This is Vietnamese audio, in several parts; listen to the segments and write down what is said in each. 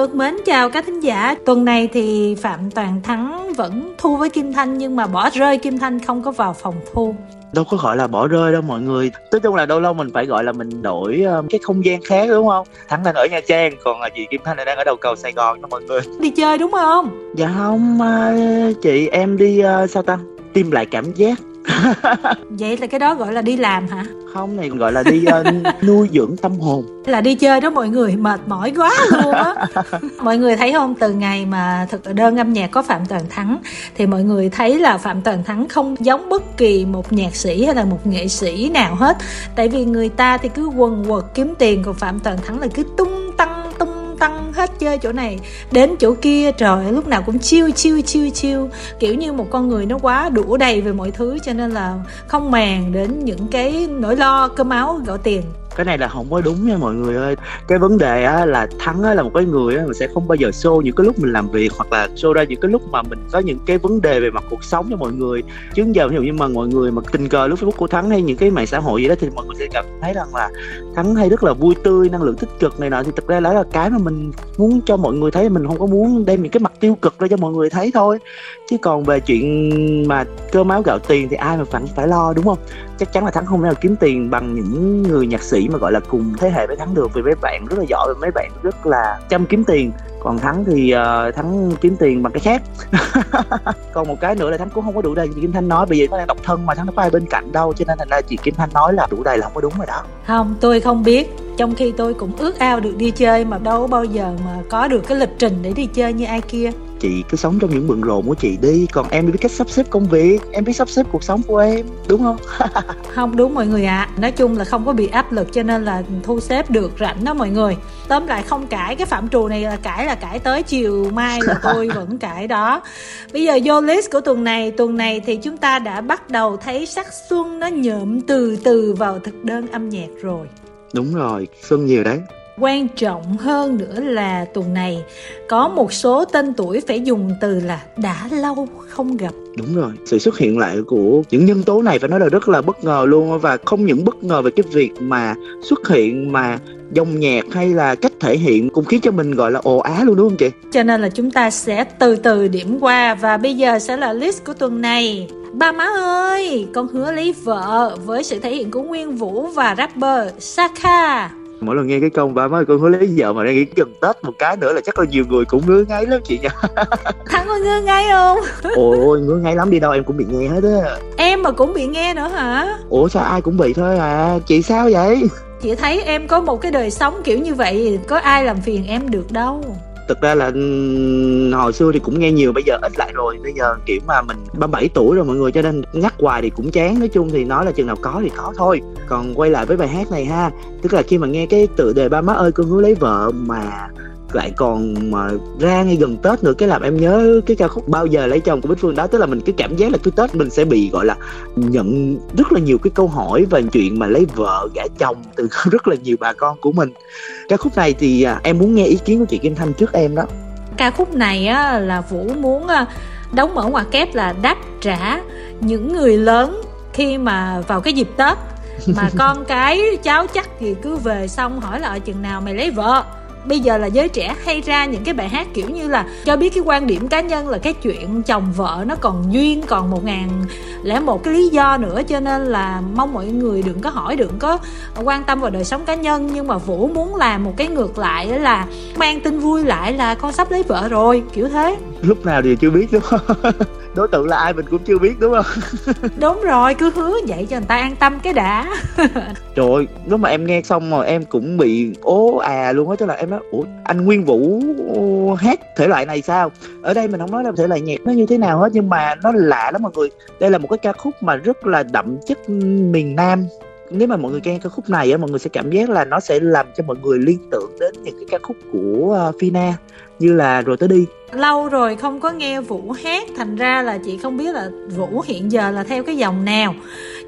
được, mến chào các thính giả. Tuần này thì Phạm Toàn Thắng vẫn thu với Kim Thanh nhưng mà bỏ rơi Kim Thanh không có vào phòng thu. Đâu có gọi là bỏ rơi đâu mọi người. Nói chung là đâu lâu mình phải gọi là mình đổi um, cái không gian khác đúng không? Thắng đang ở nha trang còn là chị kim thanh đang ở đầu cầu sài gòn đó mọi người. Đi chơi đúng không? Dạ không chị em đi uh, sao ta? Tìm lại cảm giác vậy là cái đó gọi là đi làm hả? Không này gọi là đi uh, nuôi dưỡng tâm hồn. Là đi chơi đó mọi người mệt mỏi quá luôn á. Mọi người thấy không? Từ ngày mà thực đơn âm nhạc có phạm toàn thắng thì mọi người thấy là phạm toàn thắng không giống bất kỳ một nhạc sĩ hay là một nghệ sĩ nào hết. Tại vì người ta thì cứ quần quật kiếm tiền còn phạm toàn thắng là cứ tung tăng tăng hết chơi chỗ này, đến chỗ kia, trời, lúc nào cũng chiêu chiêu chiêu chiêu kiểu như một con người nó quá đủ đầy về mọi thứ, cho nên là không màng đến những cái nỗi lo cơm áo gạo tiền cái này là không có đúng nha mọi người ơi. Cái vấn đề á là thắng á là một cái người á, mình sẽ không bao giờ show những cái lúc mình làm việc hoặc là show ra những cái lúc mà mình có những cái vấn đề về mặt cuộc sống cho mọi người. Chứ giờ ví dụ như mà mọi người mà tình cờ lúc facebook của thắng hay những cái mạng xã hội gì đó thì mọi người sẽ cảm thấy rằng là thắng hay rất là vui tươi, năng lượng tích cực này nọ. Thì thực ra đó là cái mà mình muốn cho mọi người thấy, mình không có muốn đem những cái mặt tiêu cực ra cho mọi người thấy thôi. Chứ còn về chuyện mà cơ máu gạo tiền thì ai mà phải phải lo, đúng không? Chắc chắn là thắng không thể nào kiếm tiền bằng những người nhạc sĩ mà gọi là cùng thế hệ với thắng được vì mấy bạn rất là giỏi và mấy bạn rất là chăm kiếm tiền. Còn thắng thì uh, thắng kiếm tiền bằng cái khác. Còn một cái nữa là thắng cũng không có đủ đầy chị kim thanh nói bởi vì nó đang độc thân mà thắng nó có ai bên cạnh đâu cho nên thành ra chị kim thanh nói là đủ đầy là không có đúng rồi đó. Không tôi không biết. Trong khi tôi cũng ước ao được đi chơi mà đâu bao giờ mà có được cái lịch trình để đi chơi như ai kia chị cứ sống trong những bận rộn của chị đi. Còn em biết cách sắp xếp công việc em biết sắp xếp cuộc sống của em đúng không? Không đúng mọi người ạ. À. nói chung là không có bị áp lực cho nên là thu xếp được rảnh đó mọi người. Tóm lại không cãi cái phạm trù này là cãi là cãi tới chiều mai là tôi vẫn cãi đó. Bây giờ vô list của tuần này. Tuần này thì chúng ta đã bắt đầu thấy sắc xuân nó nhuộm từ từ vào thực đơn âm nhạc rồi. Đúng rồi xuân nhiều đấy quan trọng hơn nữa là tuần này có một số tên tuổi phải dùng từ là đã lâu không gặp. Đúng rồi sự xuất hiện lại của những nhân tố này phải nói là rất là bất ngờ luôn và không những bất ngờ về cái việc mà xuất hiện mà dòng nhạc hay là cách thể hiện cũng khiến cho mình gọi là ồ á luôn đúng không chị? Cho nên là chúng ta sẽ từ từ điểm qua và bây giờ sẽ là list của tuần này. Ba má ơi, con hứa lấy vợ với sự thể hiện của Nguyên Vũ và rapper Saka mỗi lần nghe cái câu ba má con hứa lấy vợ mà đang nghĩ gần tết một cái nữa là chắc là nhiều người cũng ngứa ngáy lắm chị nha thắng có ngứa ngáy không? Ôi ngứa ngáy lắm đi đâu em cũng bị nghe hết á. Em mà cũng bị nghe nữa hả? Ủa sao ai cũng bị thôi à? Chị sao vậy? Chị thấy em có một cái đời sống kiểu như vậy có ai làm phiền em được đâu thực ra là hồi xưa thì cũng nghe nhiều, bây giờ ít lại rồi. Bây giờ kiểu mà mình 37 tuổi rồi mọi người, cho nên nhắc hoài thì cũng chán. Nói chung thì nói là chừng nào có thì có thôi. Còn quay lại với bài hát này ha, tức là khi mà nghe cái tựa đề ba má ơi, con hứa lấy vợ mà lại còn mà ra ngay gần tết nữa cái làm em nhớ cái ca khúc bao giờ lấy chồng của bích phương đó. Tức là mình cái cảm giác là cứ tết mình sẽ bị gọi là nhận rất là nhiều cái câu hỏi về chuyện mà lấy vợ gả chồng từ rất là nhiều bà con của mình. Ca khúc này thì à, em muốn nghe ý kiến của chị kim thanh trước em đó. Ca khúc này á, là vũ muốn à, đóng mở ngoặc kép là đáp trả những người lớn khi mà vào cái dịp tết. Mà con cái cháu chắc thì cứ về xong hỏi là ở chừng nào mày lấy vợ bây giờ là giới trẻ hay ra những cái bài hát kiểu như là cho biết cái quan điểm cá nhân là cái chuyện chồng vợ nó còn duyên còn một ngàn lẽ một cái lý do nữa, cho nên là mong mọi người đừng có hỏi, đừng có quan tâm vào đời sống cá nhân. Nhưng mà vũ muốn làm một cái ngược lại là mang tin vui lại là con sắp lấy vợ rồi, kiểu thế. Lúc nào thì chưa biết, đúng không? Đối tượng là ai mình cũng chưa biết đúng không? Đúng rồi cứ hứa vậy cho người ta an tâm cái đã. Trời ơi lúc mà em nghe xong rồi em cũng bị ố à luôn á tức là em nói ủa anh nguyên vũ hát thể loại này sao? Ở đây mình không nói là thể loại nhạc nó như thế nào hết nhưng mà nó lạ lắm mọi người. Đây là một cái ca khúc mà rất là đậm chất miền nam nếu mà mọi người nghe ca khúc này á mọi người sẽ cảm giác là nó sẽ làm cho mọi người liên tưởng đến những cái ca khúc của uh, Fina như là rồi tới đi. Lâu rồi không có nghe vũ hát thành ra là chị không biết là vũ hiện giờ là theo cái dòng nào.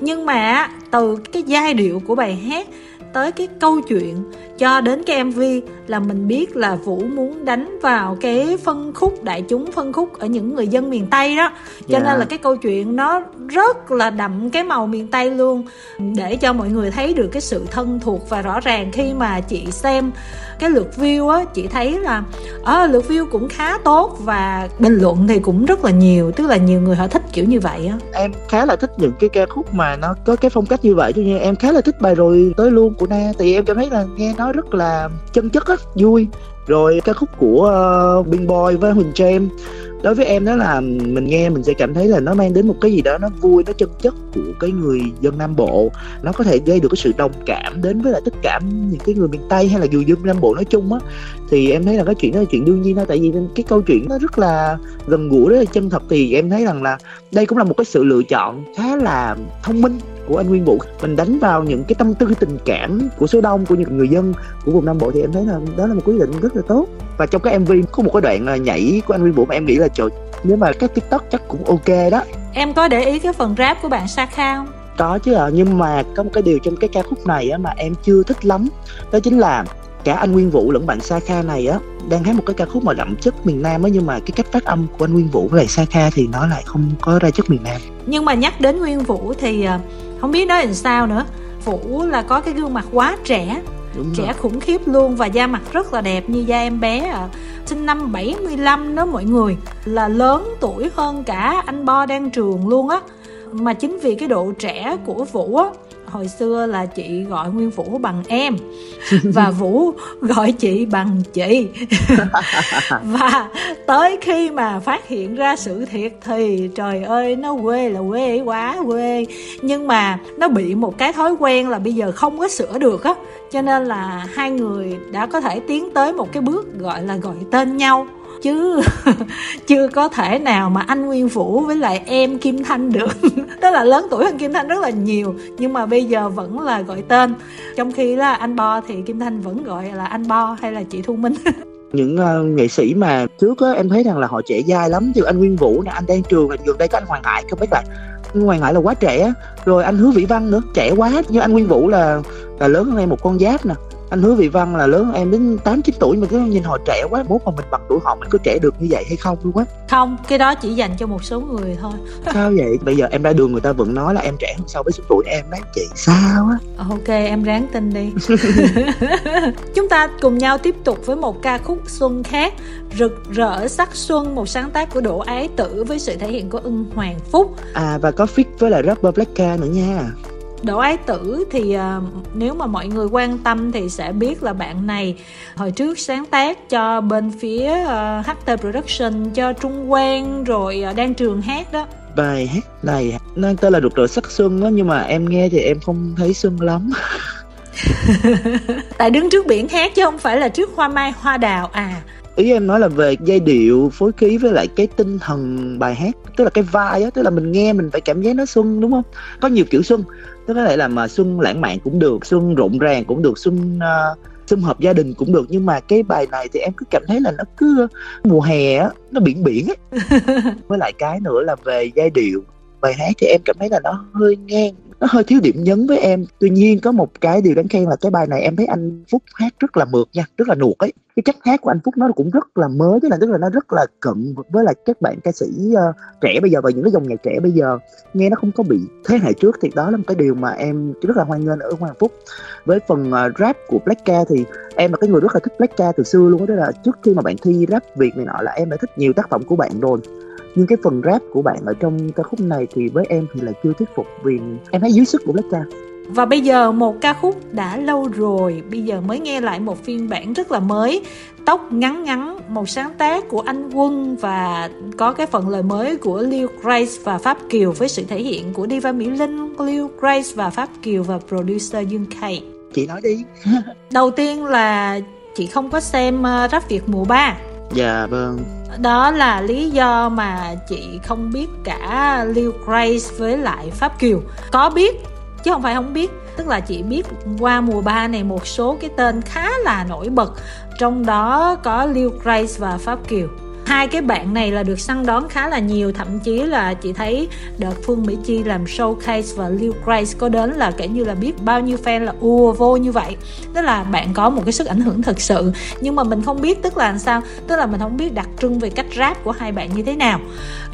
Nhưng mà từ cái giai điệu của bài hát tới cái câu chuyện cho đến cái MV là mình biết là Vũ muốn đánh vào cái phân khúc đại chúng phân khúc ở những người dân miền Tây đó cho yeah. nên là dạ. cái câu chuyện nó rất là đậm cái màu miền Tây luôn để cho mọi người thấy được cái sự thân thuộc và rõ ràng khi mà chị xem cái lượt view á chị thấy là ở ờ, lượt view cũng khá tốt và bình luận thì cũng rất là nhiều tức là nhiều người họ thích kiểu như vậy á em khá là thích những cái ca khúc mà nó có cái phong cách như vậy cho nên em khá là thích bài rồi tới luôn của na thì em cảm thấy là nghe nói rất là chân chất á vui. Rồi ca khúc của uh, Bing Boy với Huỳnh Trang đối với em đó là mình nghe mình sẽ cảm thấy là nó mang đến một cái gì đó nó vui nó chân chất của cái người dân nam bộ. Nó có thể gây được cái sự đồng cảm đến với lại tất cả những cái người miền tây hay là người dân nam bộ nói chung á. Thì em thấy là cái chuyện đó là chuyện đương nhiên thôi tại vì cái câu chuyện nó rất là gần gũi rất là chân thật. Thì em thấy rằng là đây cũng là một cái sự lựa chọn khá là thông minh của anh Nguyên Vũ. Mình đánh vào những cái tâm tư tình cảm của số đông của những người dân của vùng Nam Bộ thì em thấy là đó là một quyết định rất là tốt. Và trong cái MV có một cái đoạn nhảy của anh Nguyên Vũ mà em nghĩ là trời nếu mà cái TikTok chắc cũng ok đó. Em có để ý cái phần rap của bạn Saka không? Có chứ ạ à, nhưng mà có một cái điều trong cái ca khúc này á, mà em chưa thích lắm đó chính là cả anh Nguyên Vũ lẫn bạn Saka này á đang hát một cái ca khúc mà đậm chất miền Nam á nhưng mà cái cách phát âm của anh Nguyên Vũ với lại Saka thì nó lại không có ra chất miền Nam. Nhưng mà nhắc đến Nguyên Vũ thì à, không biết nói làm sao nữa Vũ là có cái gương mặt quá trẻ Đúng trẻ rồi. khủng khiếp luôn và da mặt rất là đẹp như da em bé à. sinh năm 75 đó mọi người là lớn tuổi hơn cả anh Bo đang trường luôn á mà chính vì cái độ trẻ của Vũ á hồi xưa là chị gọi Nguyên Vũ bằng em và Vũ gọi chị bằng chị. Và tới khi mà phát hiện ra sự thiệt thì, trời ơi, nó quê là quê quá quê. Nhưng mà nó bị một cái thói quen là bây giờ không có sửa được á. Cho nên là hai người đã có thể tiến tới một cái bước gọi là gọi tên nhau chứ. Chưa có thể nào mà anh Nguyên Vũ với lại em Kim Thanh được. Đó là lớn tuổi hơn Kim Thanh rất là nhiều nhưng mà bây giờ vẫn là gọi tên. Trong khi là anh Bo thì Kim Thanh vẫn gọi là anh Bo hay là chị Thu Minh. Những uh, nghệ sĩ mà trước á em thấy rằng là họ trẻ dai lắm. Như anh Nguyên Vũ nè anh Đan Trường là gần đây có anh Hoàng Hải không biết là Hoàng Hải là quá trẻ rồi anh Hứa Vĩ Văn nữa trẻ quá. Như anh Nguyên Vũ là là lớn hơn em một con giáp nè anh hứa vị văn là lớn em đến tám chín tuổi mà cứ nhìn họ trẻ quá mốt mà mình bằng tuổi họ mình có trẻ được như vậy hay không luôn á không cái đó chỉ dành cho một số người thôi. Sao vậy? Bây giờ em ra đường người ta vẫn nói là em trẻ hơn so với số tuổi em đấy. Chị sao á? Ok em ráng tin đi. Chúng ta cùng nhau tiếp tục với một ca khúc xuân khác rực rỡ sắc xuân một sáng tác của đỗ ái tử với sự thể hiện của ưng hoàng phúc. À và có fit với lại rapper Black K nữa nha Đỗ Ái Tử thì uh, nếu mà mọi người quan tâm thì sẽ biết là bạn này hồi trước sáng tác cho bên phía uh, ờ, HT Production cho Trung Quang rồi uh, đang trường hát đó. Bài hát này nó tên là rực rỡ sắc xuân đó nhưng mà em nghe thì em không thấy xuân lắm. Tại đứng trước biển hát chứ không phải là trước hoa mai hoa đào à. Ý em nói là về giai điệu phối khí với lại cái tinh thần bài hát tức là cái vai á tức là mình nghe mình phải cảm giác nó xuân đúng không? Có nhiều kiểu xuân tức có thể là mà xuân lãng mạn cũng được xuân rộn ràng cũng được xuân uh, sum họp gia đình cũng được. Nhưng mà cái bài này thì em cứ cảm thấy là nó cứ mùa hè á nó biển biển ấy với lại cái nữa là về giai điệu bài hát thì em cảm thấy là nó hơi ngang nó hơi thiếu điểm nhấn với em. Tuy nhiên có một cái điều đáng khen là cái bài này em thấy anh phúc hát rất là mượt nha rất là nuột ấy. Cái cách hát của anh phúc nó cũng rất là mới tức là tức là nó rất là cận với là các bạn ca sĩ uh, trẻ bây giờ và những cái dòng nhạc trẻ bây giờ. Nghe nó không có bị thế hệ trước thì đó là một cái điều mà em rất là hoan nghênh ở hoàng phúc. Với phần uh, rap của black ca thì em là cái người rất là thích black ca từ xưa luôn đó là trước khi mà bạn thi rap việt này nọ là em đã thích nhiều tác phẩm của bạn rồi nhưng cái phần rap của bạn ở trong ca khúc này thì với em thì là chưa thuyết phục vì em thấy dưới sức của Black Ca và bây giờ một ca khúc đã lâu rồi. Bây giờ mới nghe lại một phiên bản rất là mới. Tóc ngắn ngắn Một sáng tác của anh Quân Và có cái phần lời mới của Lil Grace và Pháp Kiều Với sự thể hiện của Diva Mỹ Linh Lil Grace và Pháp Kiều và producer Dương K. Chị nói đi. Đầu tiên là chị không có xem uh, Rap Việt mùa 3 Dạ vâng đó là lý do mà chị không biết cả Lil Grace với lại Pháp Kiều. Có biết, chứ không phải không biết. Tức là chị biết qua mùa 3 này một số cái tên khá là nổi bật. Trong đó có Liu Grace và Pháp Kiều hai cái bạn này là được săn đón khá là nhiều, thậm chí là chị thấy đợt Phương Mỹ Chi làm showcase và Lil Grace có đến là kể như là biết bao nhiêu fan là ùa vô như vậy. Tức là bạn có một cái sức ảnh hưởng thật sự. Nhưng mà mình không biết tức là làm sao? Tức là mình không biết đặc trưng về cách rap của hai bạn như thế nào.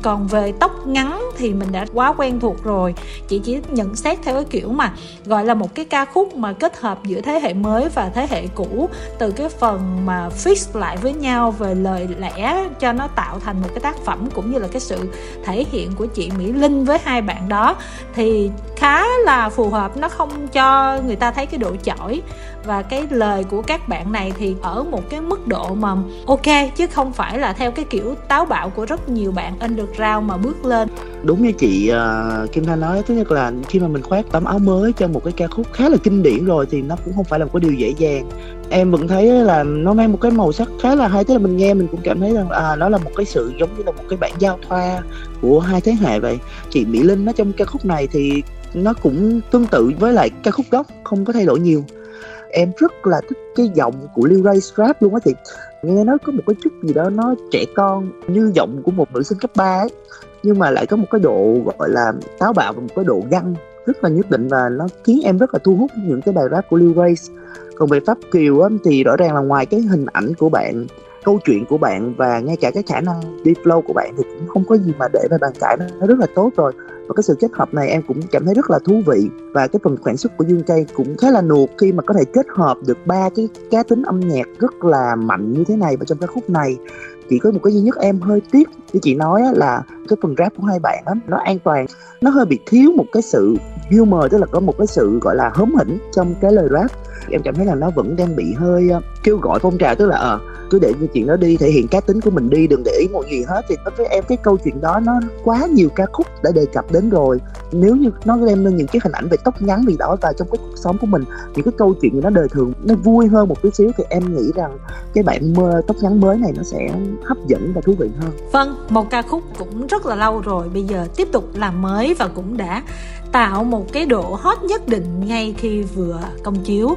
Còn về tóc ngắn thì mình đã quá quen thuộc rồi. Chị chỉ nhận xét theo cái kiểu mà gọi là một cái ca khúc mà kết hợp giữa thế hệ mới và thế hệ cũ, từ cái phần mà fix lại với nhau về lời lẽ cho nó tạo thành một cái tác phẩm cũng như là cái sự thể hiện của chị Mỹ Linh với hai bạn đó, thì khá là phù hợp. Nó không cho người ta thấy cái độ chỏi và cái lời của các bạn này thì ở một cái mức độ mà ok chứ không phải là theo cái kiểu táo bạo của rất nhiều bạn underground mà bước lên. Đúng như chị uh, Kim Thanh nói thứ nhất là khi mà mình khoác tấm áo mới cho một cái ca khúc khá là kinh điển rồi thì nó cũng không phải là một cái điều dễ dàng. Em vẫn thấy là nó mang một cái màu sắc khá là hay tức là mình nghe mình cũng cảm thấy rằng à nó là một cái sự giống như là một cái bản giao thoa của hai thế hệ vậy. Chị Mỹ Linh nó trong ca khúc này thì nó cũng tương tự với lại ca khúc gốc không có thay đổi nhiều em rất là thích cái giọng của Lil Ray Strap luôn á chị nghe nó có một cái chút gì đó nó trẻ con như giọng của một nữ sinh cấp 3 ấy. Nhưng mà lại có một cái độ gọi là táo bạo và một cái độ găng rất là nhất định và nó khiến em rất là thu hút những cái bài rap của Lil Ray. Còn về Pháp Kiều á, thì rõ ràng là ngoài cái hình ảnh của bạn câu chuyện của bạn và ngay cả cái khả năng đi flow của bạn thì cũng không có gì mà để mà bàn cãi nó rất là tốt rồi và cái sự kết hợp này em cũng cảm thấy rất là thú vị. Và cái phần khoảng xuất của dương cây cũng khá là nuột khi mà có thể kết hợp được ba cái cá tính âm nhạc rất là mạnh như thế này vào trong ca khúc này chỉ có một cái duy nhất em hơi tiếc như chị nói là cái phần rap của hai bạn á nó an toàn. Nó hơi bị thiếu một cái sự humor tức là có một cái sự gọi là hớm hỉnh trong cái lời rap. Em cảm thấy là nó vẫn đang bị hơi uh, kêu gọi phong trào tức là uh, cứ để cái chuyện đó đi thể hiện cá tính của mình đi đừng để ý một gì hết. Thì đối với em cái câu chuyện đó nó quá nhiều ca khúc đã đề cập đến rồi. Nếu như nó đem lên những cái hình ảnh về tóc ngắn vì đó vào trong cái cuộc sống của mình những cái câu chuyện nó đời thường nó vui hơn một tí xíu thì em nghĩ rằng cái bạn mơ tóc ngắn mới này nó sẽ hấp dẫn và thú vị hơn. Vâng một ca khúc cũng rất là lâu rồi, bây giờ tiếp tục làm mới và cũng đã tạo một cái độ hot nhất định ngay khi vừa công chiếu.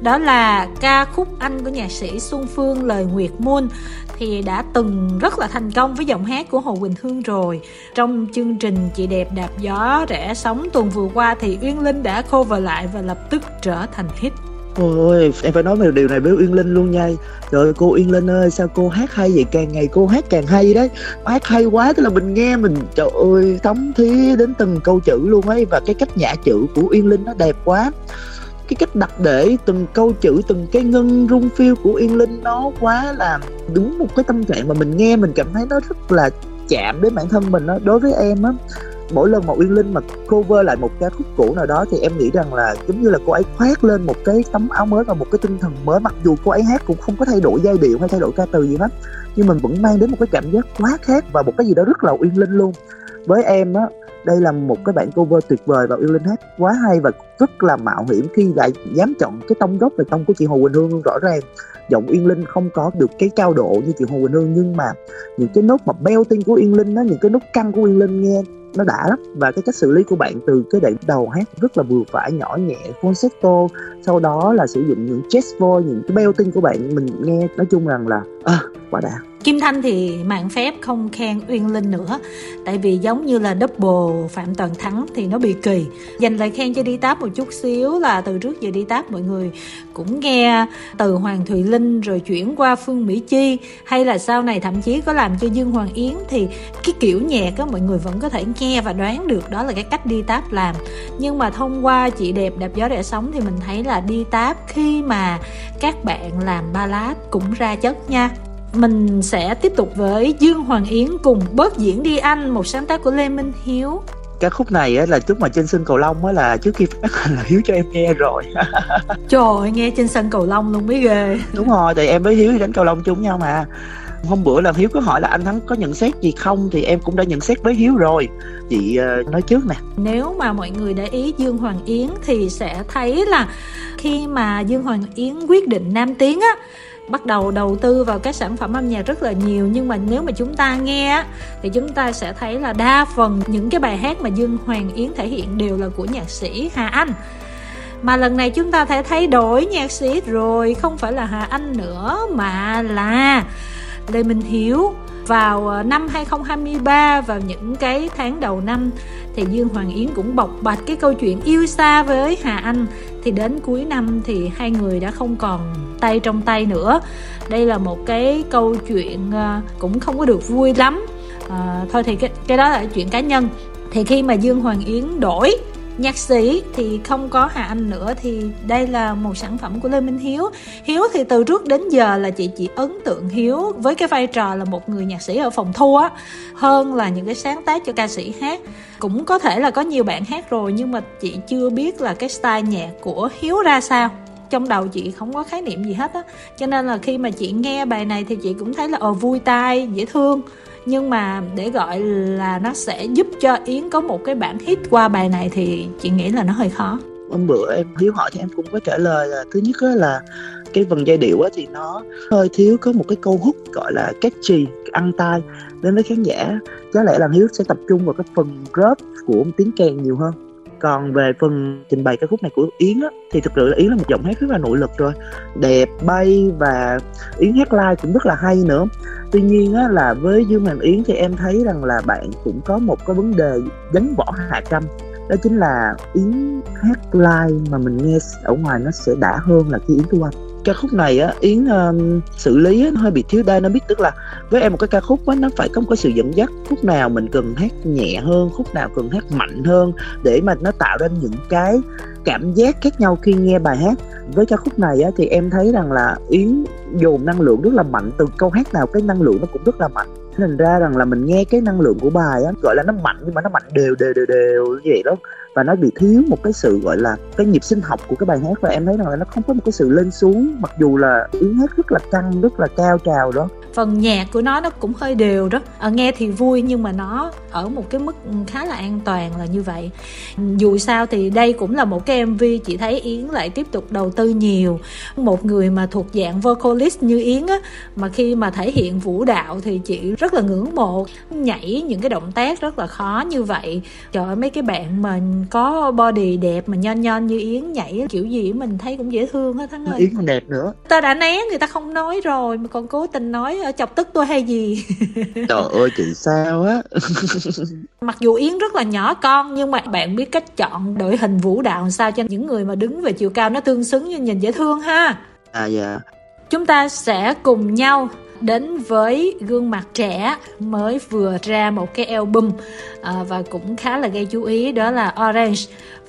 Đó là ca khúc anh của nhạc sĩ Xuân Phương, lời Nguyệt môn, thì đã từng rất là thành công với giọng hát của Hồ Quỳnh Hương rồi. Trong chương trình chị đẹp đạp gió rẽ sóng tuần vừa qua thì Uyên Linh đã cover lại và lập tức trở thành hit. Ôi em phải nói về điều này với Uyên Linh luôn nha. Trời cô Uyên Linh ơi, sao cô hát hay vậy? Càng ngày cô hát càng hay đấy. Hát hay quá, tức là mình nghe mình, trời ơi, thấm thí đến từng câu chữ luôn ấy. Và cái cách nhả chữ của Uyên Linh nó đẹp quá. Cái cách đặt để từng câu chữ, từng cái ngân rung phiêu của Yên Linh nó quá là đúng một cái tâm trạng mà mình nghe mình cảm thấy nó rất là chạm đến bản thân mình đó, đối với em á mỗi lần mà Uyên Linh mà cover lại một ca khúc cũ nào đó thì em nghĩ rằng là giống như là cô ấy khoác lên một cái tấm áo mới và một cái tinh thần mới, mặc dù cô ấy hát cũng không có thay đổi giai điệu hay thay đổi ca từ gì hết, nhưng mình vẫn mang đến một cái cảm giác quá khác và một cái gì đó rất là Uyên Linh luôn. Với em á, đây là một cái bản cover tuyệt vời và Uyên Linh hát quá hay và rất là mạo hiểm khi lại dám chọn cái tông gốc về tông của chị Hồ Quỳnh Hương luôn. Rõ ràng, giọng Uyên Linh không có được cái cao độ như chị Hồ Quỳnh Hương, nhưng mà những cái nốt mà belting của Uyên Linh đó những cái nốt căng của Uyên Linh nghe nó đã lắm. Và cái cách xử lý của bạn từ cái đoạn đầu hát rất là vừa phải nhỏ nhẹ falsetto sau đó là sử dụng những chest voice những cái belting của bạn. Mình nghe nói chung rằng là à, quá đã. Kim Thanh thì mạng phép không khen Uyên Linh nữa. Tại vì giống như là double Phạm Toàn Thắng thì nó bị kỳ. Dành lời khen cho đi táp một chút xíu là từ trước giờ đi táp mọi người cũng nghe từ Hoàng Thùy Linh rồi chuyển qua Phương Mỹ Chi. Hay là sau này thậm chí có làm cho Dương Hoàng Yến thì cái kiểu nhạc á mọi người vẫn có thể nghe và đoán được. Đó là cái cách đi táp làm. Nhưng mà thông qua chị đẹp đạp gió để sống thì mình thấy là đi táp khi mà các bạn làm ballad cũng ra chất nha mình sẽ tiếp tục với Dương Hoàng Yến cùng Bớt diễn đi anh. Một sáng tác của Lê Minh Hiếu. Cái khúc này á, là trước mà trên sân cầu lông á là trước khi phát là hiếu cho em nghe rồi. Trời ơi nghe trên sân cầu lông luôn mới ghê. Đúng rồi thì em với hiếu đi đánh cầu lông chung nhau mà. Hôm bữa là hiếu có hỏi là anh thắng có nhận xét gì không? Thì em cũng đã nhận xét với hiếu rồi. Chị uh, nói trước nè. Nếu mà mọi người để ý dương hoàng yến thì sẽ thấy là khi mà dương hoàng yến quyết định nam tiến á bắt đầu đầu tư vào các sản phẩm âm nhạc rất là nhiều. Nhưng mà nếu mà chúng ta nghe thì chúng ta sẽ thấy là đa phần những cái bài hát mà Dương Hoàng Yến thể hiện đều là của nhạc sĩ Hà Anh. Mà lần này chúng ta thể thay đổi nhạc sĩ rồi, không phải là Hà Anh nữa, mà là Lê Minh Hiếu vào ờ, năm 2023 vào những cái tháng đầu năm thì Dương Hoàng Yến cũng bộc bạch cái câu chuyện yêu xa với Hà Anh. Thì đến cuối năm thì hai người đã không còn tay trong tay nữa. Đây là một cái câu chuyện ờ, cũng không có được vui lắm. À, thôi thì cái, cái đó là chuyện cá nhân. Thì khi mà Dương Hoàng Yến đổi nhạc sĩ thì không có Hà Anh nữa, thì đây là một sản phẩm của Lê Minh Hiếu. Hiếu thì từ trước đến giờ là chị chỉ ấn tượng Hiếu với cái vai trò là một người nhạc sĩ ở phòng thu á, hơn là những cái sáng tác cho ca sĩ hát. Cũng có thể là có nhiều bạn hát rồi, nhưng mà chị chưa biết là cái style nhạc của Hiếu ra sao. Trong đầu chị không có khái niệm gì hết á. Cho nên là khi mà chị nghe bài này thì chị cũng thấy là ờ vui tai, dễ thương nhưng mà để gọi là nó sẽ giúp cho yến có một cái bản hit qua bài này thì chị nghĩ là nó hơi khó. Hôm bữa em, hiếu hỏi thì em cũng có trả lời là thứ nhất là cái phần giai điệu thì nó hơi thiếu, có một cái câu hút gọi là catchy, ăn tai. Đến với khán giả, có lẽ là hiếu sẽ tập trung vào cái phần rớp của tiếng kèn nhiều hơn còn về phần trình bày ca khúc này của yến á, thì thực sự là yến là một giọng hát rất là nội lực rồi. Đẹp, bay và yến hát live cũng rất là hay nữa. Tuy nhiên á, là với dương hoàng yến thì em thấy rằng là bạn cũng có một cái vấn đề gánh vỏ hạ trăm đó chính là yến hát live mà mình nghe ở ngoài nó sẽ đã hơn là khi yến thu âm ca khúc này á yến um, xử lý á, hơi bị thiếu dynamic tức là với em một cái ca khúc á nó phải có một cái sự dẫn dắt khúc nào mình cần hát nhẹ hơn khúc nào cần hát mạnh hơn để mà nó tạo ra những cái cảm giác khác nhau khi nghe bài hát. Với ca khúc này á, thì em thấy rằng là yến dồn năng lượng rất là mạnh từ câu hát nào cái năng lượng nó cũng rất là mạnh thành ra rằng là mình nghe cái năng lượng của bài á, gọi là nó mạnh nhưng mà nó mạnh đều đều đều đều như vậy đó. Và nó bị thiếu một cái sự, gọi là, cái nhịp sinh học của cái bài hát và em thấy rằng là nó không có một cái sự lên xuống, mặc dù là yến hát rất là căng, rất là cao trào đó phần nhạc của nó nó cũng hơi đều đó. À, nghe thì vui nhưng mà nó ở một cái mức khá là an toàn là như vậy. Dù sao thì đây cũng là một cái mv chị thấy yến lại tiếp tục đầu tư nhiều. Một người mà thuộc dạng vocalist như yến á mà khi mà thể hiện vũ đạo thì chị rất là ngưỡng mộ. Nhảy những cái động tác rất là khó như vậy. Trời ơi mấy cái bạn mà có body đẹp mà nhon nhon như yến nhảy kiểu gì mình thấy cũng dễ thương hết thắng ơi. Yến còn đẹp nữa. Ta đã né người ta không nói rồi mà còn cố tình nói chọc tức tôi hay gì? Trời ơi chị sao á? Mặc dù yến rất là nhỏ con nhưng mà bạn biết cách chọn đội hình vũ đạo sao cho những người mà đứng về chiều cao nó tương xứng như nhìn dễ thương ha. À dạ. Chúng ta sẽ cùng nhau đến với gương mặt trẻ mới vừa ra một cái album à, và cũng khá là gây chú ý đó là Orange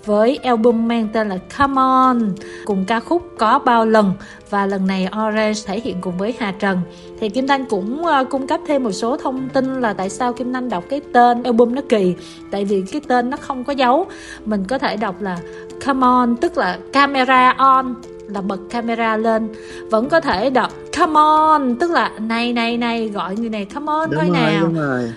với album mang tên là Come On cùng ca khúc có bao lần. Và lần này Orange thể hiện cùng với Hà Trần. Thì Kim Thanh cũng uh, cung cấp thêm một số thông tin là tại sao Kim Thanh đọc cái tên album nó kỳ. Tại vì cái tên nó không có dấu. Mình có thể đọc là Come On tức là camera on là bật camera lên vẫn có thể đọc come on! Tức là này này này gọi người này come on đúng coi rồi, nào. đúng rồi.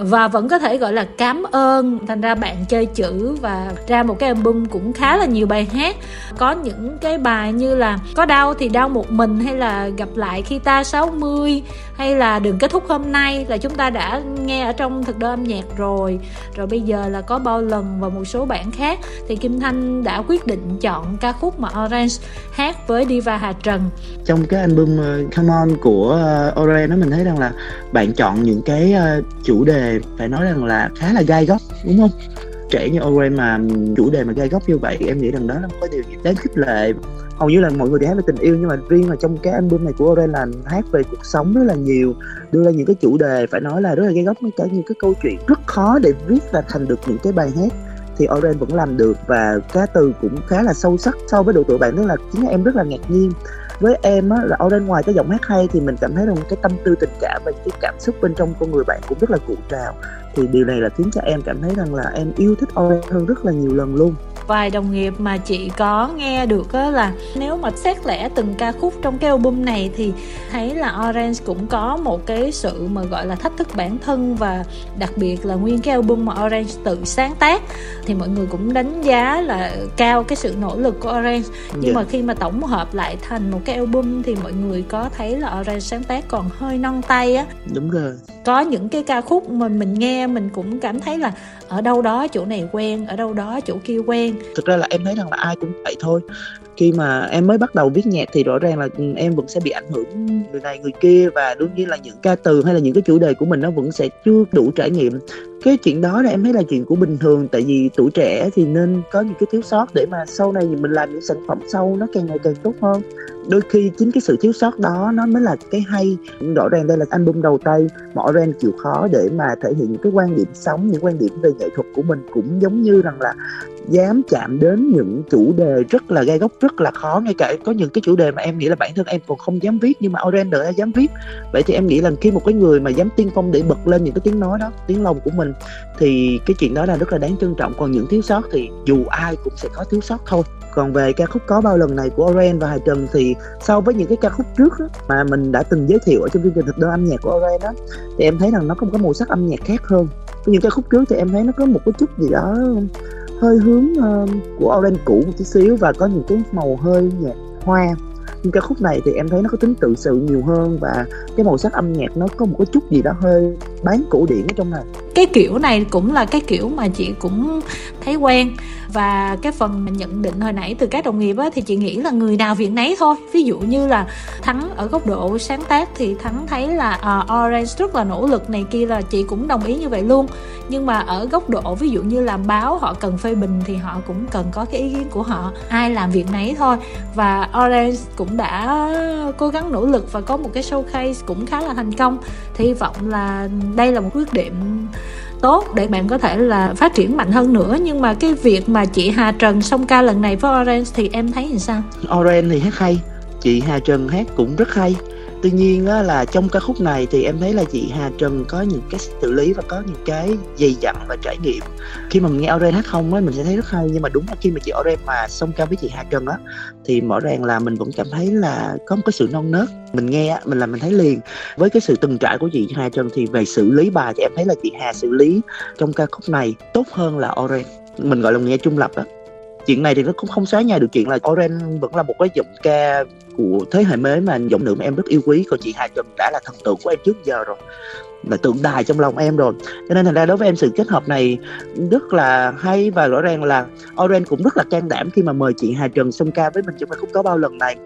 Và vẫn có thể gọi là cảm ơn. Thành ra bạn chơi chữ và ra một cái album cũng khá là nhiều bài hát. Có những cái bài như là có đau thì đau một mình hay là gặp lại khi ta 60 hay là đừng kết thúc hôm nay là chúng ta đã nghe ở trong thực đơn âm nhạc rồi. Rồi bây giờ là có bao lần và một số bản khác. Thì Kim Thanh đã quyết định chọn ca khúc mà Orange hát với Diva Hà Trần. Trong cái album ờ, Come On của ờ, Orange nó mình thấy rằng là bạn chọn những cái ờ, chủ đề phải nói rằng là khá là gai góc, đúng không? Trẻ như Orange mà chủ đề mà gai góc như vậy, em nghĩ rằng đó là một cái điều gì đáng khích lệ. Hầu như là mọi người thì hát về tình yêu, nhưng mà riêng là trong cái album này của Orange là hát về cuộc sống rất là nhiều, đưa ra những cái chủ đề phải nói là rất là gai góc cả những cái câu chuyện rất khó để viết và thành được những cái bài hát thì Orange vẫn làm được và cá từ cũng khá là sâu sắc so với độ tuổi bạn, tức là chính em rất là ngạc nhiên. Với em á, là Oren ngoài cái giọng hát hay thì mình cảm thấy rằng cái tâm tư, tình cảm và cái cảm xúc bên trong con người bạn cũng rất là cụ trào thì điều này là khiến cho em cảm thấy rằng là em yêu thích Orange hơn rất là nhiều lần luôn vài đồng nghiệp mà chị có nghe được á là nếu mà xét lẻ từng ca khúc trong cái album này thì thấy là Orange cũng có một cái sự mà gọi là thách thức bản thân và đặc biệt là nguyên cái album mà Orange tự sáng tác thì mọi người cũng đánh giá là cao cái sự nỗ lực của Orange nhưng yeah. Dạ. mà khi mà tổng hợp lại thành một cái album thì mọi người có thấy là Orange sáng tác còn hơi non tay á đúng rồi có những cái ca khúc mà mình nghe mình cũng cảm thấy là ở đâu đó chỗ này quen, ở đâu đó chỗ kia quen. Thực ra là em thấy rằng là ai cũng vậy thôi khi mà em mới bắt đầu viết nhạc thì rõ ràng là ừ, em vẫn sẽ bị ảnh hưởng người này người kia và đương nhiên là những ca từ hay là những cái chủ đề của mình nó vẫn sẽ chưa đủ trải nghiệm. Cái chuyện đó là em thấy là chuyện của bình thường, tại vì tuổi trẻ thì nên có những cái thiếu sót để mà sau này mình làm những sản phẩm sau nó càng ngày càng tốt hơn. Đôi khi chính cái sự thiếu sót đó nó mới là cái hay. Rõ ràng đây là album đầu tay mọi ren chịu khó để mà thể hiện những cái quan điểm sống, những quan điểm về nghệ thuật của mình cũng giống như rằng là dám chạm đến những chủ đề rất là gai góc, rất rất là khó. Ngay cả có những cái chủ đề mà em nghĩ là bản thân em còn không dám viết nhưng mà Oren đã dám viết. Vậy thì em nghĩ là khi một cái người mà dám tiên phong để bật lên những cái tiếng nói đó tiếng lòng của mình thì cái chuyện đó là rất là đáng trân trọng. Còn những thiếu sót thì dù ai cũng sẽ có thiếu sót thôi. Còn về ca khúc có bao lần này của Oren và Hà Trần thì so với những cái ca khúc trước đó, mà mình đã từng giới thiệu ở trong chương trình thực đơn âm nhạc của Oren đó thì em thấy rằng nó không có màu sắc âm nhạc khác hơn. Những ca khúc trước thì em thấy nó có một cái chút gì đó hơi hướng uh, của Orange cũ một chút xíu và có những cái màu hơi nhạt hoa. Nhưng ca khúc này thì em thấy nó có tính tự sự nhiều hơn và cái màu sắc âm nhạc nó có một cái chút gì đó hơi bán cổ điển ở trong này cái kiểu này cũng là cái kiểu mà chị cũng thấy quen. Và cái phần mà nhận định hồi nãy từ các đồng nghiệp á, thì chị nghĩ là người nào việc nấy thôi. Ví dụ như là thắng ở góc độ sáng tác thì thắng thấy là uh, orange rất là nỗ lực này kia là chị cũng đồng ý như vậy luôn. Nhưng mà ở góc độ ví dụ như làm báo họ cần phê bình thì họ cũng cần có cái ý kiến của họ. Ai làm việc nấy thôi. Và orange cũng đã cố gắng nỗ lực và có một cái showcase cũng khá là thành công. Thì hy vọng là đây là một quyết định tốt để bạn có thể là phát triển mạnh hơn nữa nhưng mà cái việc mà chị Hà Trần song ca lần này với Orange thì em thấy như sao? Orange thì hát hay, chị Hà Trần hát cũng rất hay tuy nhiên á, là trong ca khúc này thì em thấy là chị Hà Trần có những cái xử lý và có những cái dày dặn và trải nghiệm. Khi mà mình nghe Oren hát không á mình sẽ thấy rất hay nhưng mà đúng là khi mà chị Oren mà song ca với chị Hà Trần á thì rõ ràng là mình vẫn cảm thấy là có một cái sự non nớt. Mình nghe á mình là mình thấy liền. Với cái sự từng trải của chị Hà Trần thì về xử lý bài thì em thấy là chị Hà xử lý trong ca khúc này tốt hơn là Oren. Mình gọi là nghe trung lập á chuyện này thì nó cũng không xóa nhai được chuyện là Oren vẫn là một cái giọng ca của thế hệ mới mà giọng nữ mà em rất yêu quý. Còn chị Hà Trần đã là thần tượng của em trước giờ rồi, là tượng đài trong lòng em rồi. Cho nên thành ra đối với em, sự kết hợp này rất là hay và rõ ràng là Oren cũng rất là can đảm khi mà mời chị Hà Trần song ca với mình trong bài khúc có bao lần này.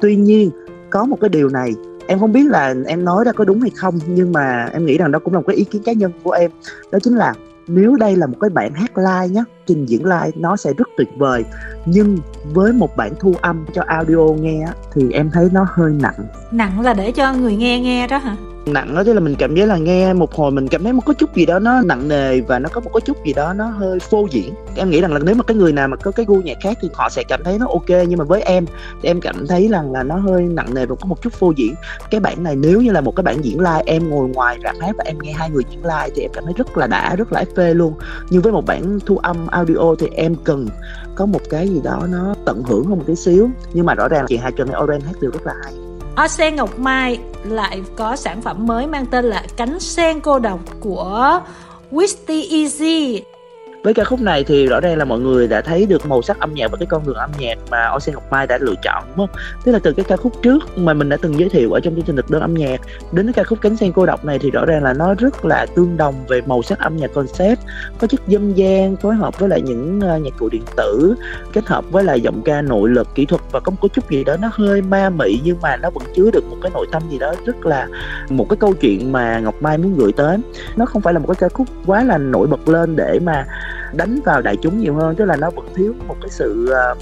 Tuy nhiên, có một cái điều này, em không biết là em nói ra có đúng hay không, nhưng mà em nghĩ rằng đó cũng là một cái ý kiến cá nhân của em. Đó chính là nếu đây là một cái bản hát live nhé trình diễn live nó sẽ rất tuyệt vời. Nhưng với một bản thu âm cho audio nghe thì em thấy nó hơi nặng. Nặng là để cho người nghe nghe đó hả? Nặng đó tức là mình cảm giác là nghe một hồi mình cảm thấy một có chút gì đó nó nặng nề và nó có một cái chút gì đó nó hơi phô diễn. Em nghĩ rằng là nếu mà cái người nào mà có cái gu nhạc khác thì họ sẽ cảm thấy nó ok nhưng mà với em thì em cảm thấy rằng là nó hơi nặng nề và có một chút phô diễn. Cái bản này nếu như là một cái bản diễn live em ngồi ngoài rạp hát và em nghe hai người diễn live thì em cảm thấy rất là đã rất là phê luôn. Nhưng với một bản thu âm audio thì em cần có một cái gì đó nó tận hưởng hơn một tí xíu. Nhưng mà rõ ràng là chị Hà Trần hay Oren hát đều rất là hay. Osen Ngọc Mai lại có sản phẩm mới mang tên là cánh sen cô độc của Wisty Easy với ca khúc này thì rõ ràng là mọi người đã thấy được màu sắc âm nhạc và cái con đường âm nhạc mà Ocean Ngọc Mai đã lựa chọn, đúng không? Tức là từ cái ca khúc trước mà mình đã từng giới thiệu ở trong chương trình thực đơn âm nhạc đến cái ca khúc cánh sen cô độc này thì rõ ràng là nó rất là tương đồng về màu sắc âm nhạc concept, có chất dân gian phối hợp với lại những ờ, nhạc cụ điện tử, kết hợp với lại giọng ca nội lực kỹ thuật và có một cái chút gì đó nó hơi ma mị nhưng mà nó vẫn chứa được một cái nội tâm gì đó rất là, một cái câu chuyện mà Ngọc Mai muốn gửi tới nó không phải là một cái ca khúc quá là nổi bật lên để mà đánh vào đại chúng nhiều hơn, tức là nó vẫn thiếu một cái sự ờ,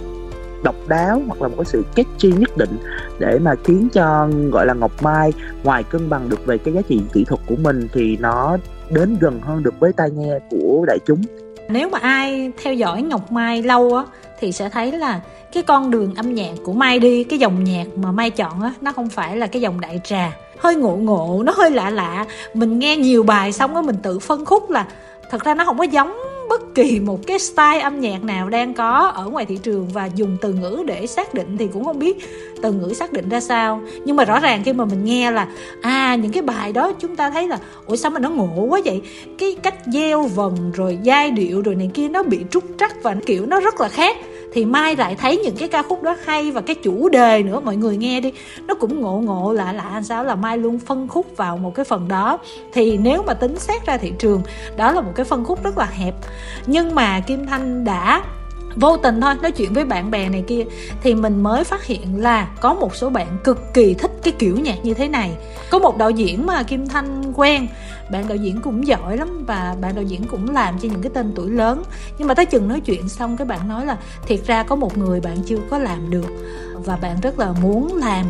độc đáo hoặc là một cái sự catchy nhất định để mà khiến cho, gọi là, Ngọc Mai ngoài cân bằng được về cái giá trị kỹ thuật của mình thì nó đến gần hơn được với tai nghe của đại chúng. Nếu mà ai theo dõi Ngọc Mai lâu á, thì sẽ thấy là cái con đường âm nhạc của Mai đi, cái dòng nhạc mà Mai chọn á, nó không phải là cái dòng đại trà. Hơi ngộ ngộ, nó hơi lạ lạ. Mình nghe nhiều bài xong á, mình tự phân khúc là thật ra nó không có giống bất kỳ một cái style âm nhạc nào đang có ở ngoài thị trường và dùng từ ngữ để xác định thì cũng không biết từ ngữ xác định ra sao. Nhưng mà rõ ràng khi mà mình nghe là à những cái bài đó chúng ta thấy là, ủa, sao mà nó ngộ quá vậy? Cái cách gieo vần rồi giai điệu rồi này kia nó bị trúc trắc và kiểu nó rất là khác thì mai lại thấy những cái ca khúc đó hay và cái chủ đề nữa, mọi người nghe đi. Nó cũng ngộ ngộ lạ lạ sao là mai luôn phân khúc vào một cái phần đó. Thì nếu mà tính xét ra thị trường, đó là một cái phân khúc rất là hẹp. Nhưng mà kim thanh đã vô tình thôi, nói chuyện với bạn bè này kia, thì mình mới phát hiện là có một số bạn cực kỳ thích cái kiểu nhạc như thế này. Có một đạo diễn mà kim thanh quen bạn đạo diễn cũng giỏi lắm và bạn đạo diễn cũng làm cho những cái tên tuổi lớn. Nhưng mà tới chừng nói chuyện xong cái bạn nói là, thiệt ra có một người bạn chưa có làm được và bạn rất là muốn làm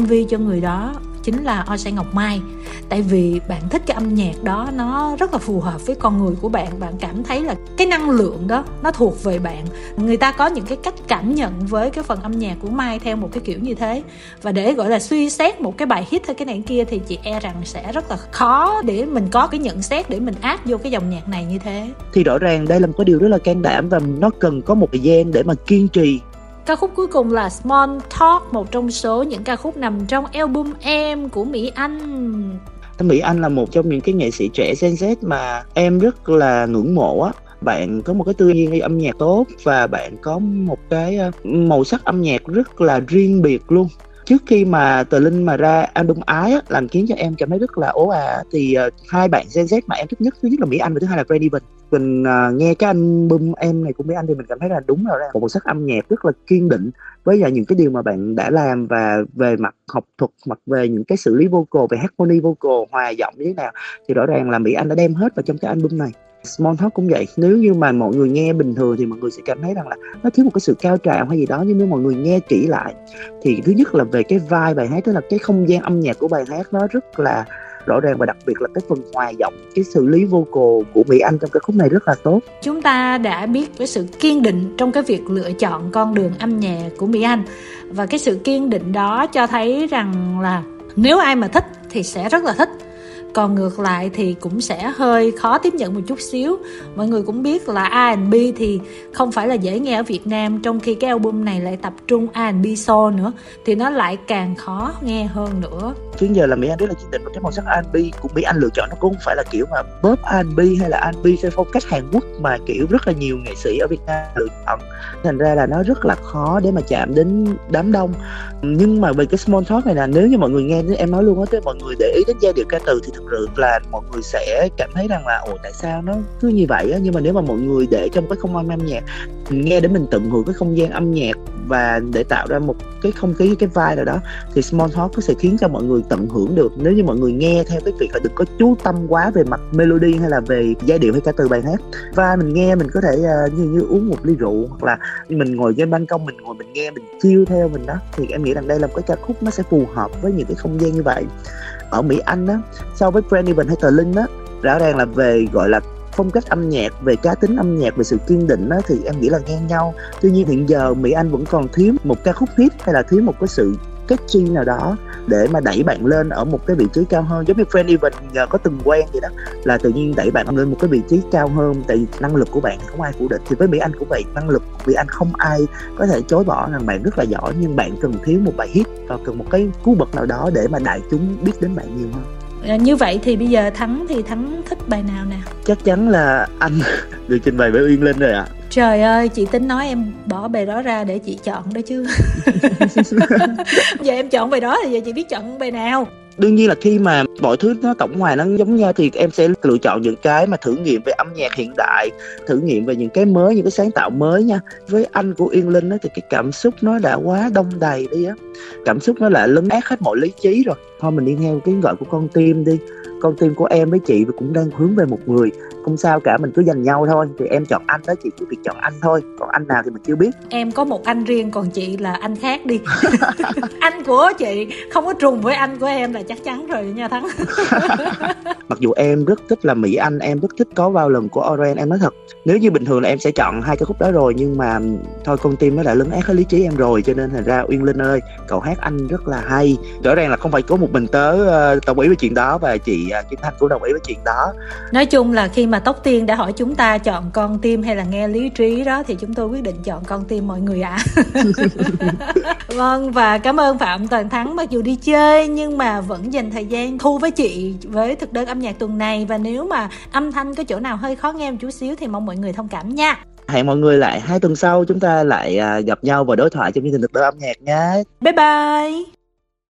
mv cho người đó chính là Ocean Ngọc Mai. Tại vì bạn thích cái âm nhạc đó, nó rất là phù hợp với con người của bạn. Bạn cảm thấy là cái năng lượng đó, nó thuộc về bạn. Người ta có những cái cách cảm nhận với cái phần âm nhạc của Mai theo một cái kiểu như thế. Và để, gọi là, suy xét một cái bài hit hay cái này kia thì chị e rằng sẽ rất là khó để mình có cái nhận xét để mình áp vô cái dòng nhạc này như thế. Thì rõ ràng đây là một cái điều rất là can đảm và nó cần có một thời gian để mà kiên trì Ca khúc cuối cùng là Small Talk, một trong số những ca khúc nằm trong album Em của Mỹ Anh. Mỹ Anh là một trong những cái nghệ sĩ trẻ Gen Z mà em rất là ngưỡng mộ á bạn có một cái tư duy âm nhạc tốt và bạn có một cái ờ, màu sắc âm nhạc rất là riêng biệt luôn trước khi mà tờ linh mà ra album ái á, làm khiến cho em cảm thấy rất là ố à. Thì uh, hai bạn Gen Z mà em thích nhất thứ nhất là mỹ anh và thứ hai là Granny Bình mình uh, nghe cái album em này của mỹ anh thì mình cảm thấy là đúng rồi một màu sắc âm nhạc rất là kiên định với những cái điều mà bạn đã làm và về mặt học thuật mặt về những cái xử lý vocal về harmony vocal hòa giọng như thế nào. Thì rõ ràng là mỹ anh đã đem hết vào trong cái album này. Small Talk cũng vậy. Nếu như mà mọi người nghe bình thường thì mọi người sẽ cảm thấy rằng là nó thiếu một cái sự cao trào hay gì đó, nhưng nếu mọi người nghe kỹ lại thì thứ nhất là về cái vai bài hát, tức là cái không gian âm nhạc của bài hát nó rất là rõ ràng và đặc biệt là cái phần hòa giọng, cái xử lý vocal của Mỹ Anh trong cái khúc này rất là tốt. Chúng ta đã biết cái sự kiên định trong cái việc lựa chọn con đường âm nhạc của Mỹ Anh. Và cái sự kiên định đó cho thấy rằng là nếu ai mà thích thì sẽ rất là thích còn ngược lại thì cũng sẽ hơi khó tiếp nhận một chút xíu. Mọi người cũng biết là R&B thì không phải là dễ nghe ở Việt Nam, trong khi cái album này lại tập trung R&B soul nữa, thì nó lại càng khó nghe hơn nữa. Chứ giờ là Mỹ Anh rất là chương trình với cái màu sắc R&B của Mỹ Anh lựa chọn, nó cũng không phải là kiểu mà pop R&B hay là R&B theo phong cách Hàn Quốc mà kiểu rất là nhiều nghệ sĩ ở Việt Nam lựa chọn. Thành ra là nó rất là khó để mà chạm đến đám đông. Nhưng mà về cái small talk này là nếu như mọi người nghe em nói luôn á mọi người để ý đến giai điệu ca từ thì thực sự là mọi người sẽ cảm thấy rằng là ồ tại sao nó cứ như vậy á? Nhưng mà nếu mà mọi người để trong cái không gian âm nhạc mình nghe để mình tận hưởng cái không gian âm nhạc và để tạo ra một cái không khí cái vai nào đó thì small talk nó sẽ khiến cho mọi người tận hưởng được. Nếu như mọi người nghe theo cái việc là đừng có chú tâm quá về mặt melody hay là về giai điệu hay ca từ bài hát và mình nghe mình có thể uh, như như uống một ly rượu hoặc là mình ngồi trên ban công mình ngồi mình nghe mình chiêu theo mình đó thì em nghĩ rằng đây là một cái ca khúc nó sẽ phù hợp với những cái không gian như vậy ở Mỹ Anh á, so với Brand Even hay Tờ Linh á, rõ ràng là về, gọi là, phong cách âm nhạc, về cá tính âm nhạc, về sự kiên định á, thì em nghĩ là ngang nhau. Tuy nhiên hiện giờ mỹ anh vẫn còn thiếu một ca khúc hit hay là thiếu một cái sự catchy nào đó để mà đẩy bạn lên ở một cái vị trí cao hơn. Giống như Friend Even nhờ có từng quen vậy đó là tự nhiên đẩy bạn lên một cái vị trí cao hơn. Tại vì năng lực của bạn không ai phủ định. Thì với Mỹ Anh cũng vậy năng lực của Mỹ Anh không ai có thể chối bỏ rằng bạn rất là giỏi nhưng bạn cần thiếu một bài hit và cần một cái cú bật nào đó để mà đại chúng biết đến bạn nhiều hơn. À, như vậy thì bây giờ thắng thì thắng thích bài nào nè? Chắc chắn là anh. Được trình bày với uyên linh rồi ạ. à. Trời ơi, chị tính nói em bỏ bài đó ra để chị chọn đó chứ. Giờ em chọn bài đó thì giờ chị biết chọn bài nào? Đương nhiên là khi mà mọi thứ nó tổng hòa nó giống nhau thì em sẽ lựa chọn những cái mà thử nghiệm về âm nhạc hiện đại thử nghiệm về những cái mới những cái sáng tạo mới nha. Với anh của yên linh á thì cái cảm xúc nó đã quá đông đầy đi á. Cảm xúc nó lại lấn át hết mọi lý trí rồi. Thôi mình đi theo cái gọi của con tim đi. Con tim của em với chị cũng đang hướng về một người không sao cả mình cứ dành nhau thôi. Thì em chọn anh đó chị cứ việc chọn anh thôi. Còn anh nào thì mình chưa biết. Em có một anh riêng còn chị là anh khác đi. Anh của chị không có trùng với anh của em là chắc chắn rồi nha thắng. Mặc dù em rất thích là mỹ anh em rất thích có vào lần của oren em nói thật. Nếu như bình thường là em sẽ chọn hai cái khúc đó rồi nhưng mà thôi con tim nó đã lấn át hết lý trí em rồi cho nên thành ra uyên linh ơi cậu hát anh rất là hay. Rõ ràng là không phải có một mình tớ uh, đồng ý với chuyện đó và chị uh, kim thanh cũng đồng ý với chuyện đó. Nói chung là khi mà mà tóc tiên đã hỏi chúng ta chọn con tim hay là nghe lý trí đó thì chúng tôi quyết định chọn con tim mọi người ạ. À. vâng và cảm ơn phạm toàn thắng mặc dù đi chơi nhưng mà vẫn dành thời gian thu với chị với thực đơn âm nhạc tuần này. Và nếu mà âm thanh có chỗ nào hơi khó nghe một chút xíu thì mong mọi người thông cảm nha. Hẹn mọi người lại hai tuần sau chúng ta lại à, gặp nhau và đối thoại trong chương trình thực đơn âm nhạc nhé. Bye bye